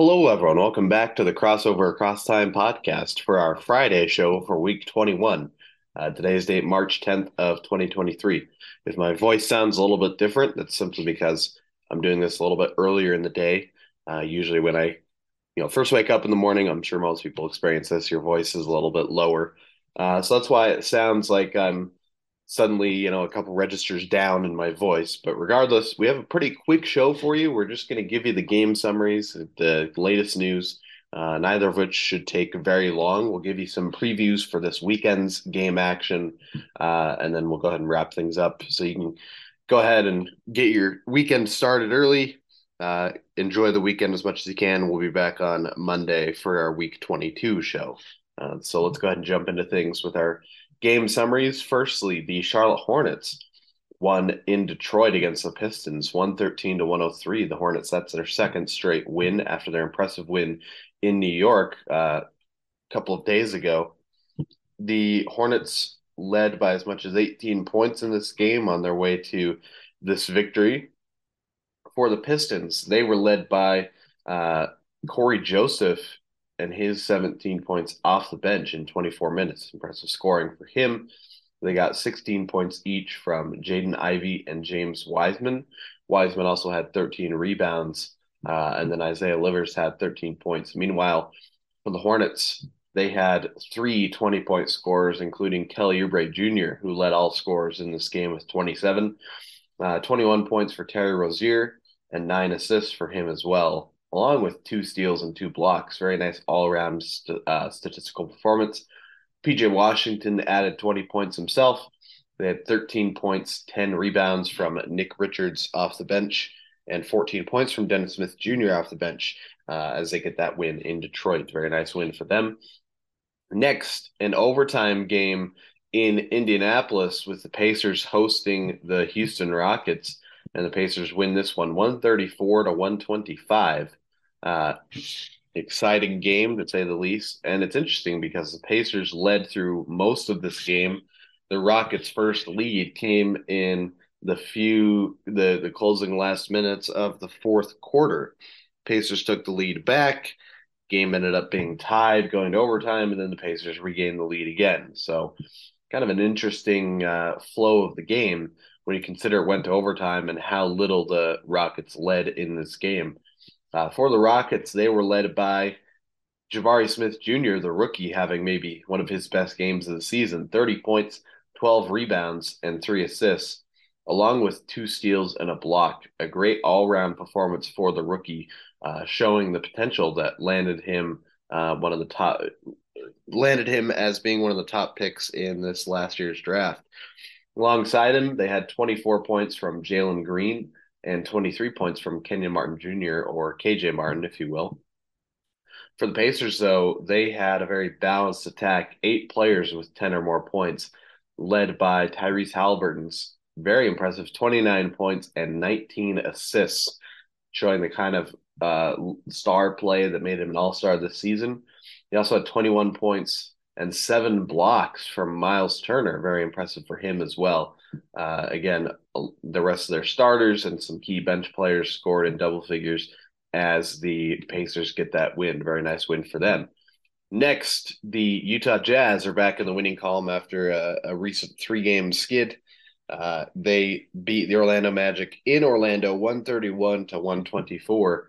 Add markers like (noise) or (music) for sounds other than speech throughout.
Hello, everyone. Welcome back to the Crossover Across Time podcast for our Friday show for week 21. Uh, today's date, March 10th of 2023. If my voice sounds a little bit different, that's simply because I'm doing this a little bit earlier in the day. Uh, usually when I, you know, first wake up in the morning, I'm sure most people experience this, your voice is a little bit lower. Uh, so that's why it sounds like I'm suddenly, you know, a couple registers down in my voice. But regardless, we have a pretty quick show for you. We're just going to give you the game summaries, the latest news, uh, neither of which should take very long. We'll give you some previews for this weekend's game action, uh, and then we'll go ahead and wrap things up so you can go ahead and get your weekend started early. Uh, enjoy the weekend as much as you can. We'll be back on Monday for our week 22 show. Uh, so let's go ahead and jump into things with our game summaries. Firstly, the Charlotte Hornets won in Detroit against the Pistons, 113 to 103. The Hornets, that's their second straight win after their impressive win in New York uh, a couple of days ago. The Hornets led by as much as 18 points in this game on their way to this victory. For the Pistons, they were led by uh, Cory Joseph and his 17 points off the bench in 24 minutes. Impressive scoring for him. They got 16 points each from Jaden Ivey and James Wiseman. Wiseman also had 13 rebounds, uh, and then Isaiah Livers had 13 points. Meanwhile, for the Hornets, they had three 20 point scorers, including Kelly Oubre Jr., who led all scorers in this game with 27. Uh, 21 points for Terry Rozier and nine assists for him as well along with two steals and two blocks. Very nice all around st- uh, statistical performance. PJ Washington added 20 points himself. They had 13 points, 10 rebounds from Nick Richards off the bench, and 14 points from Dennis Smith Jr. off the bench uh, as they get that win in Detroit. Very nice win for them. Next, an overtime game in Indianapolis with the Pacers hosting the Houston Rockets, and the Pacers win this one 134 to 125. Uh, exciting game to say the least. And it's interesting because the Pacers led through most of this game. The Rockets' first lead came in the few the the closing last minutes of the fourth quarter. Pacers took the lead back. Game ended up being tied, going to overtime, and then the Pacers regained the lead again. So, kind of an interesting uh, flow of the game when you consider it went to overtime and how little the Rockets led in this game. Uh, for the Rockets, they were led by Jabari Smith Jr., the rookie, having maybe one of his best games of the season 30 points, 12 rebounds, and three assists, along with two steals and a block. A great all round performance for the rookie, uh, showing the potential that landed him uh, one of the top. Landed him as being one of the top picks in this last year's draft. Alongside him, they had 24 points from Jalen Green, and 23 points from Kenyon Martin Jr. or KJ Martin, if you will. For the Pacers, though, they had a very balanced attack, eight players with 10 or more points, led by Tyrese Haliburton's very impressive 29 points and 19 assists, showing the kind of uh, star play that made him an all star this season. He also had 21 points and seven blocks from Miles Turner. Very impressive for him as well. Uh, again, the rest of their starters and some key bench players scored in double figures as the Pacers get that win. Very nice win for them. Next, the Utah Jazz are back in the winning column after a, a recent three game skid. Uh, they beat the Orlando Magic in Orlando 131 to 124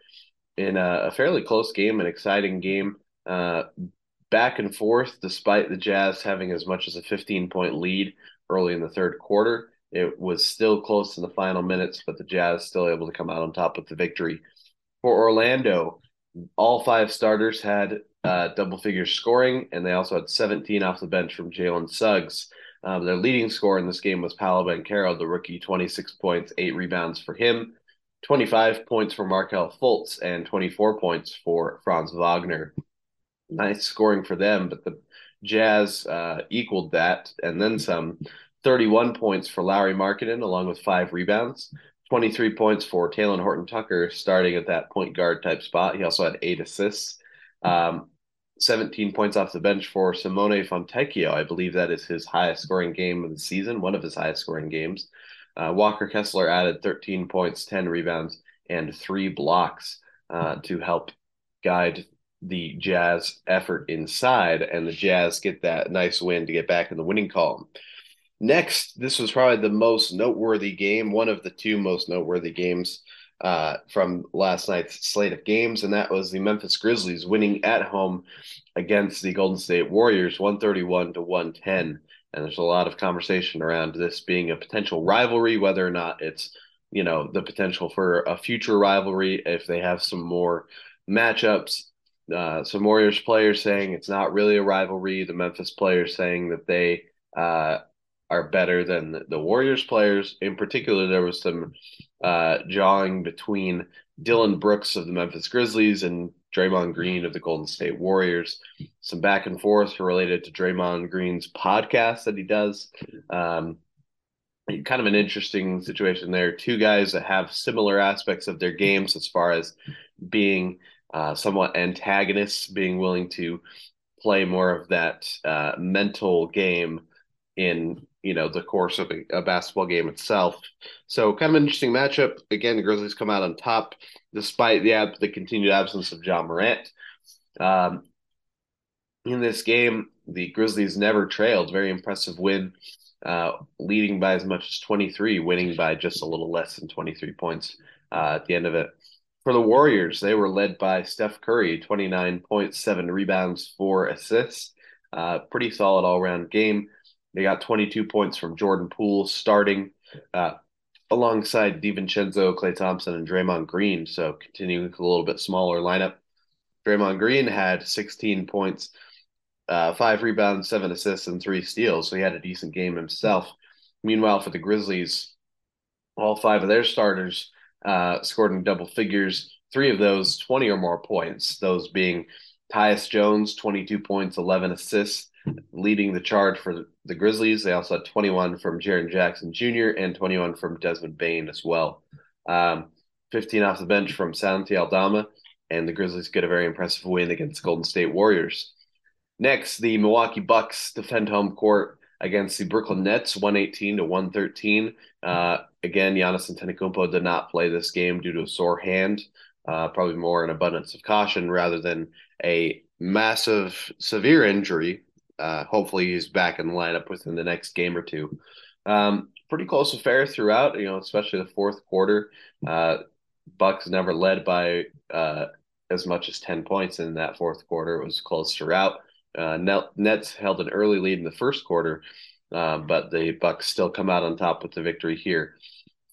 in a, a fairly close game, an exciting game. Uh, back and forth, despite the Jazz having as much as a 15 point lead early in the third quarter. It was still close in the final minutes, but the Jazz still able to come out on top with the victory. For Orlando, all five starters had uh, double figure scoring, and they also had 17 off the bench from Jalen Suggs. Um, their leading scorer in this game was Paolo Banchero, the rookie, 26 points, eight rebounds for him, 25 points for Markelle Fultz, and 24 points for Franz Wagner nice scoring for them, but the Jazz uh, equaled that and then some. 31 points for Lauri Markkanen, along with five rebounds. 23 points for Talen Horton Tucker, starting at that point guard type spot. He also had eight assists. Um, 17 points off the bench for Simone Fontecchio. I believe that is his highest scoring game of the season, one of his highest scoring games. Uh, Walker Kessler added 13 points, 10 rebounds, and three blocks uh, to help guide the Jazz effort inside, and the Jazz get that nice win to get back in the winning column. Next, this was probably the most noteworthy game, one of the two most noteworthy games uh, from last night's slate of games, and that was the Memphis Grizzlies winning at home against the Golden State Warriors, 131 to 110. And there's a lot of conversation around this being a potential rivalry, whether or not it's, you know, the potential for a future rivalry if they have some more matchups. Uh, some Warriors players saying it's not really a rivalry. The Memphis players saying that they uh, are better than the, Warriors players. In particular, there was some uh, jawing between Dillon Brooks of the Memphis Grizzlies and Draymond Green of the Golden State Warriors. Some back and forth related to Draymond Green's podcast that he does. Um, kind of an interesting situation there. Two guys that have similar aspects of their games as far as being uh, somewhat antagonists, being willing to play more of that uh, mental game in you know the course of a, a, basketball game itself. So kind of an interesting matchup. Again, the Grizzlies come out on top despite the the continued absence of Ja Morant. Um, in this game, the Grizzlies never trailed. Very impressive win, uh, leading by as much as 23, winning by just a little less than 23 points uh, at the end of it. For the Warriors, they were led by Steph Curry, 29 points, seven rebounds, four assists. Uh, pretty solid all around game. They got 22 points from Jordan Poole starting uh, alongside DiVincenzo, Klay Thompson, and Draymond Green. So continuing with a little bit smaller lineup. Draymond Green had 16 points, uh, five rebounds, seven assists, and three steals. So he had a decent game himself. Meanwhile, for the Grizzlies, all five of their starters uh, scored in double figures. Three of those, 20 or more points, those being Tyus Jones, 22 points, 11 assists, leading the charge for the Grizzlies. They also had 21 from Jaren Jackson Jr. and 21 from Desmond Bane as well. Um, 15 off the bench from Santi Aldama, and the Grizzlies get a very impressive win against the Golden State Warriors. Next, the Milwaukee Bucks defend home court against the Brooklyn Nets, 118 to 113. Uh, again, Giannis Antetokounmpo did not play this game due to a sore hand. Uh, probably more an abundance of caution rather than a massive, severe injury uh, hopefully he's back in the lineup within the next game or two. Um, pretty close affair throughout, you know, especially the fourth quarter. Uh, Bucks never led by uh, as much as 10 points in that fourth quarter. It was close throughout. Uh, Nets held an early lead in the first quarter, uh, but the Bucks still come out on top with the victory here.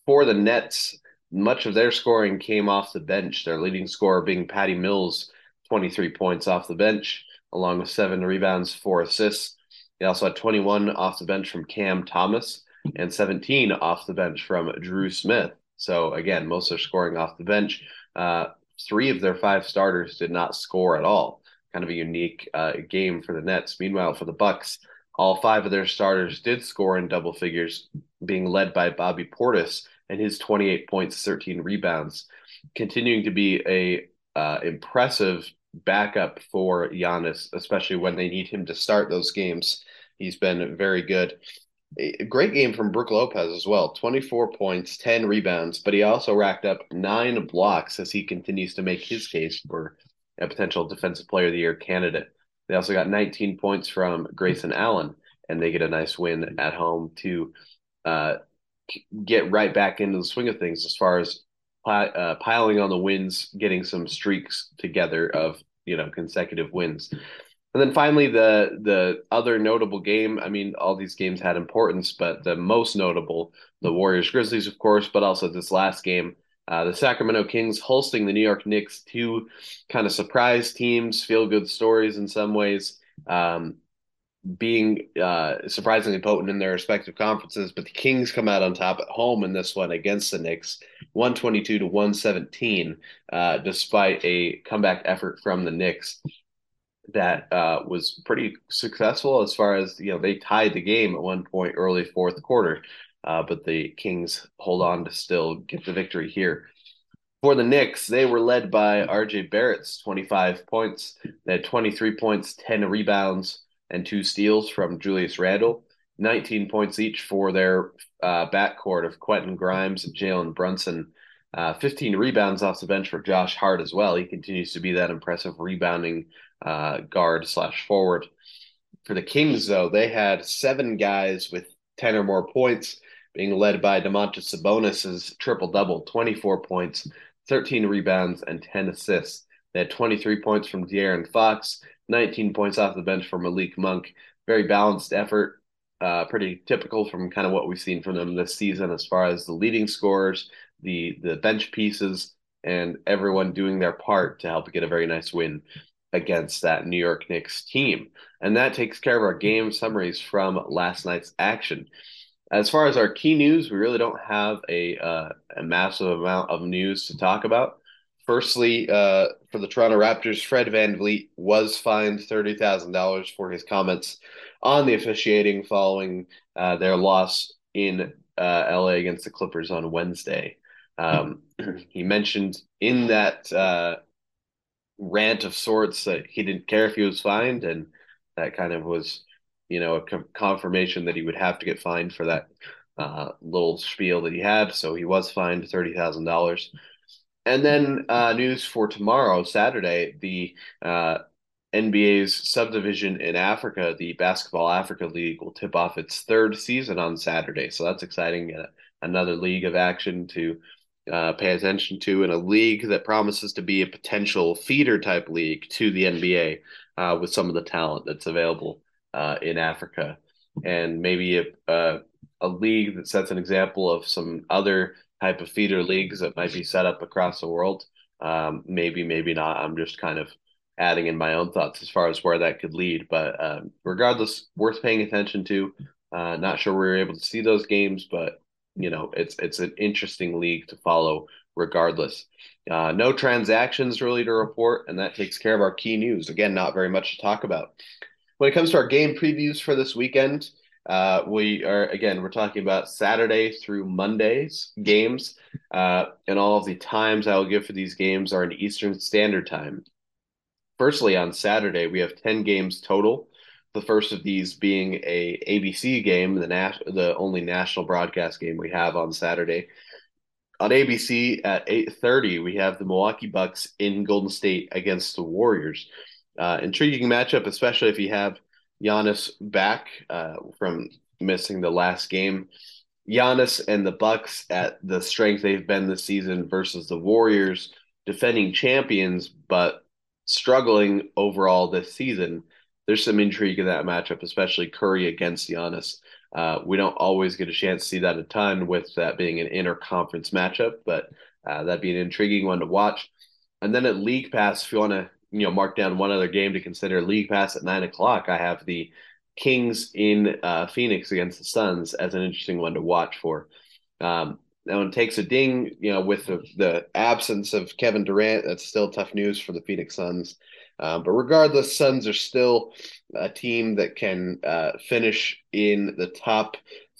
For the Nets, much of their scoring came off the bench. Their leading scorer being Patty Mills, 23 points off the bench along with seven rebounds, four assists. He also had 21 off the bench from Cam Thomas and 17 off the bench from Drew Smith. So again, most are scoring off the bench. Uh, three of their five starters did not score at all. Kind of a unique uh, game for the Nets. Meanwhile, for the Bucks, all five of their starters did score in double figures, being led by Bobby Portis and his 28 points, 13 rebounds, continuing to be a uh, impressive backup for Giannis, especially when they need him to start those games. He's been very good. A great game from Brook Lopez as well 24 points, 10 rebounds, but he also racked up nine blocks as he continues to make his case for a potential Defensive Player of the Year candidate. They also got 19 points from Grayson Allen, and they get a nice win at home to uh, get right back into the swing of things as far as uh, piling on the wins, getting some streaks together of you know consecutive wins. And then finally, the the other notable game. I mean, all these games had importance, but the most notable, the Warriors Grizzlies, of course, but also this last game, uh, the Sacramento Kings hosting the New York Knicks, two kind of surprise teams, feel good stories in some ways. Um, being uh, surprisingly potent in their respective conferences, but the Kings come out on top at home in this one against the Knicks, 122 to 117, uh, despite a comeback effort from the Knicks that uh, was pretty successful as far as, you know, they tied the game at one point early fourth quarter, uh, but the Kings hold on to still get the victory here. For the Knicks, they were led by RJ Barrett's 25 points. They had 23 points, 10 rebounds and two steals from Julius Randle. 19 points each for their uh, backcourt of Quentin Grimes and Jalen Brunson. Uh, 15 rebounds off the bench for Josh Hart as well. He continues to be that impressive rebounding uh, guard slash forward. For the Kings, though, they had seven guys with 10 or more points, being led by Domantas Sabonis's triple double 24 points, 13 rebounds, and 10 assists. They had 23 points from De'Aaron Fox, 19 points off the bench for Malik Monk. Very balanced effort, uh, pretty typical from kind of what we've seen from them this season as far as the leading scorers, the the bench pieces, and everyone doing their part to help get a very nice win against that New York Knicks team. And that takes care of our game summaries from last night's action. As far as our key news, we really don't have a uh, a massive amount of news to talk about. Firstly, uh, for the Toronto Raptors, Fred VanVleet was fined thirty thousand dollars for his comments on the officiating following uh, their loss in uh, LA against the Clippers on Wednesday. Um, (clears throat) he mentioned in that uh, rant of sorts that he didn't care if he was fined, and that kind of was, you know, a confirmation that he would have to get fined for that uh, little spiel that he had. So he was fined thirty thousand dollars. And then uh, news for tomorrow, Saturday, the uh, NBA's subdivision in Africa, the Basketball Africa League, will tip off its third season on Saturday. So that's exciting. Uh, another league of action to uh, pay attention to in a league that promises to be a potential feeder type league to the NBA uh, with some of the talent that's available uh, in Africa, and maybe a, a, a league that sets an example of some other type of feeder leagues that might be set up across the world. Um, maybe, maybe not. I'm just kind of adding in my own thoughts as far as where that could lead. But um, regardless, worth paying attention to. Uh, not sure we were able to see those games, but you know, it's it's an interesting league to follow regardless. Uh, no transactions really to report, and that takes care of our key news. Again, not very much to talk about. When it comes to our game previews for this weekend, uh, we are again we're talking about Saturday through Monday's games, uh, and all of the times I will give for these games are in Eastern Standard Time. Firstly, on Saturday we have ten games total. The first of these being a ABC game, the nas- the only national broadcast game we have on Saturday. On ABC at 8:30, we have the Milwaukee Bucks in Golden State against the Warriors. Uh, intriguing matchup, especially if you have Giannis back uh, from missing the last game. Giannis and the Bucks at the strength they've been this season versus the Warriors, defending champions, but struggling overall this season there's some intrigue in that matchup, especially Curry against Giannis. Uh, we don't always get a chance to see that a ton with that being an interconference matchup, but uh, that'd be an intriguing one to watch. And then at League Pass, if you want to, you know, mark down one other game to consider, League Pass at nine o'clock, I have the Kings in uh, Phoenix against the Suns as an interesting one to watch for. Um, now it takes a ding, you know, with the, the absence of Kevin Durant. That's still tough news for the Phoenix Suns. Um, but regardless, Suns are still a team that can uh, finish in the top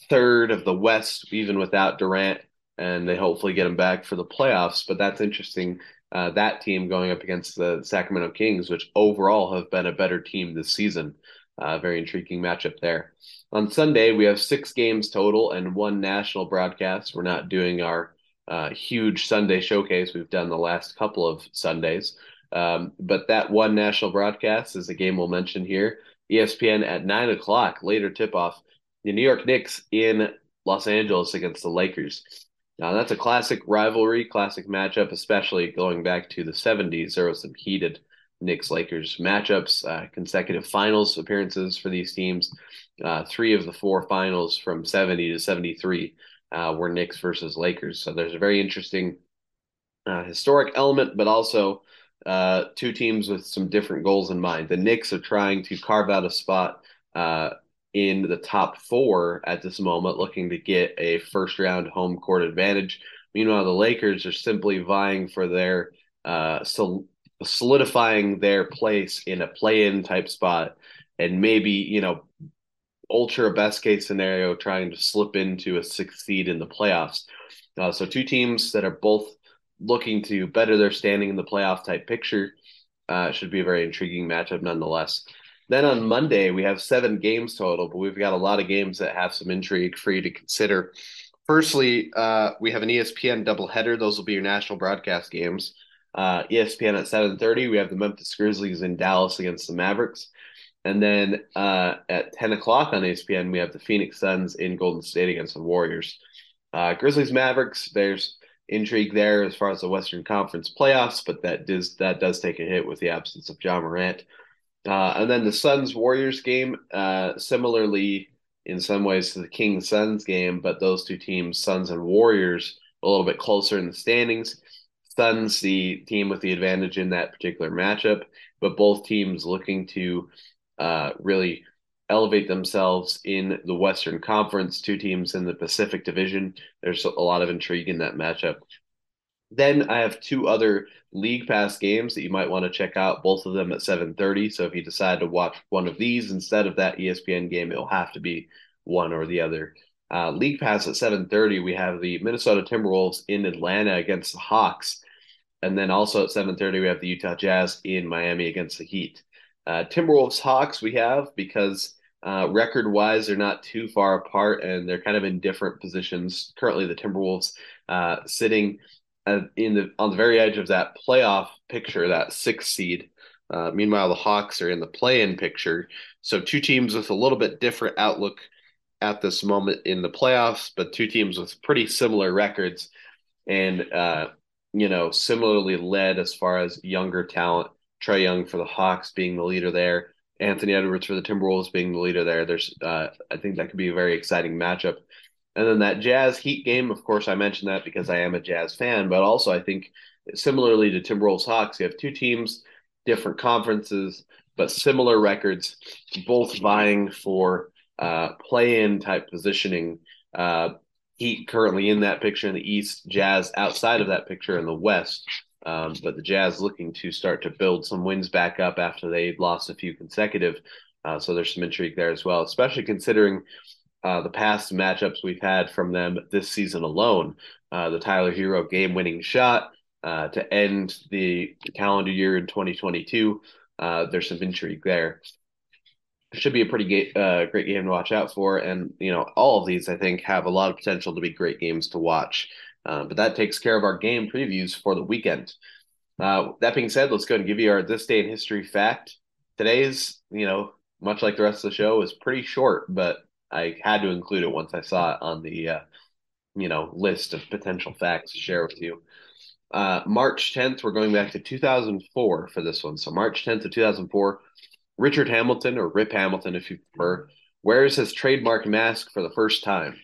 third of the West, even without Durant, and they hopefully get him back for the playoffs. But that's interesting. Uh, that team going up against the Sacramento Kings, which overall have been a better team this season. Uh, very intriguing matchup there. On Sunday, we have six games total and one national broadcast. We're not doing our uh, huge Sunday showcase we've done the last couple of Sundays. Um, but that one national broadcast is a game we'll mention here. ESPN at nine o'clock, later tip off. The New York Knicks in Los Angeles against the Lakers. Now, that's a classic rivalry, classic matchup, especially going back to the 70s. There was some heated Knicks Lakers matchups, uh, consecutive finals appearances for these teams. Uh, three of the four finals from 70 to 73 uh, were Knicks versus Lakers. So there's a very interesting uh, historic element, but also uh, two teams with some different goals in mind. The Knicks are trying to carve out a spot uh, in the top four at this moment, looking to get a first round home court advantage. Meanwhile, the Lakers are simply vying for their uh, sol- solidifying their place in a play in type spot and maybe, you know, ultra best case scenario trying to slip into a sixth seed in the playoffs. Uh, so, two teams that are both looking to better their standing in the playoff type picture. Uh, should be a very intriguing matchup nonetheless. Then on Monday, we have seven games total, but we've got a lot of games that have some intrigue for you to consider. Firstly, uh, we have an ESPN doubleheader. Those will be your national broadcast games. Uh, ESPN at 7:30, we have the Memphis Grizzlies in Dallas against the Mavericks. And then uh, at 10 o'clock on ESPN, we have the Phoenix Suns in Golden State against the Warriors. Uh, Grizzlies Mavericks, there's intrigue there as far as the Western Conference playoffs, but that does that does take a hit with the absence of Ja Morant. Uh, and then the Suns Warriors game, uh, similarly in some ways to the Kings Suns game, but those two teams, Suns and Warriors, a little bit closer in the standings. Suns, the team with the advantage in that particular matchup, but both teams looking to uh, really elevate themselves in the Western Conference, two teams in the Pacific Division. There's a lot of intrigue in that matchup. Then I have two other League Pass games that you might want to check out, both of them at 7:30. So if you decide to watch one of these instead of that ESPN game, it'll have to be one or the other. Uh, League Pass at 7:30, we have the Minnesota Timberwolves in Atlanta against the Hawks, and then also at 7:30 we have the Utah Jazz in Miami against the Heat. Uh, Timberwolves Hawks we have because uh, record wise, they're not too far apart and they're kind of in different positions. Currently, the Timberwolves uh, sitting in the on the very edge of that playoff picture, that sixth seed. Uh, meanwhile, the Hawks are in the play-in picture. So two teams with a little bit different outlook at this moment in the playoffs, but two teams with pretty similar records, and uh, you know similarly led as far as younger talent. Trae Young for the Hawks being the leader there. Anthony Edwards for the Timberwolves being the leader there. There's, uh, I think that could be a very exciting matchup. And then that Jazz Heat game, of course, I mentioned that because I am a Jazz fan, but also I think similarly to Timberwolves Hawks, you have two teams, different conferences, but similar records, both vying for uh, play-in type positioning. Uh, Heat currently in that picture in the East, Jazz outside of that picture in the West. Um, but the Jazz looking to start to build some wins back up after they lost a few consecutive. Uh, so there's some intrigue there as well, especially considering uh, the past matchups we've had from them this season alone. Uh, the Tyler Herro game winning shot uh, to end the calendar year in 2022. Uh, there's some intrigue there. Should be a pretty great, uh, great game to watch out for. And, you know, all of these, I think, have a lot of potential to be great games to watch. Uh, but that takes care of our game previews for the weekend. That being said, let's go and give you our this day in history fact. Today's, you know, much like the rest of the show, is pretty short, but I had to include it once I saw it on the, uh, you know, list of potential facts to share with you. Uh, March 10th, we're going back to 2004 for this one. So March 10th of 2004, Richard Hamilton, or Rip Hamilton if you prefer, wears his trademark mask for the first time.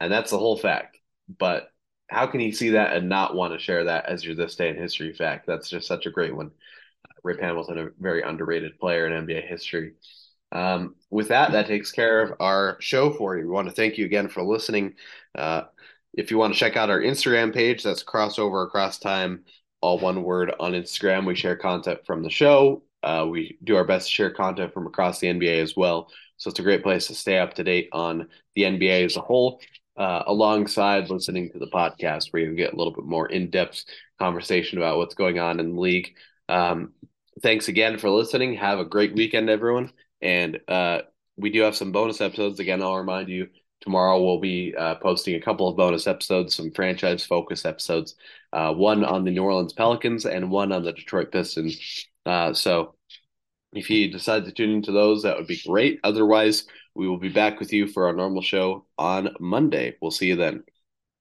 And that's the whole fact. But how can you see that and not want to share that as your this day in history fact? That's just such a great one. Rip Hamilton, a very underrated player in NBA history. Um, with that, that takes care of our show for you. We want to thank you again for listening. Uh, if you want to check out our Instagram page, that's crossover across time, all one word on Instagram. We share content from the show. Uh, we do our best to share content from across the NBA as well. So it's a great place to stay up to date on the NBA as a whole uh, alongside listening to the podcast where you get a little bit more in-depth conversation about what's going on in the league. Um, thanks again for listening. Have a great weekend, everyone. And uh, we do have some bonus episodes. Again, I'll remind you tomorrow we'll be uh, posting a couple of bonus episodes, some franchise focused episodes, uh, one on the New Orleans Pelicans and one on the Detroit Pistons. Uh, so if you decide to tune into those, that would be great. Otherwise, we will be back with you for our normal show on Monday. We'll see you then.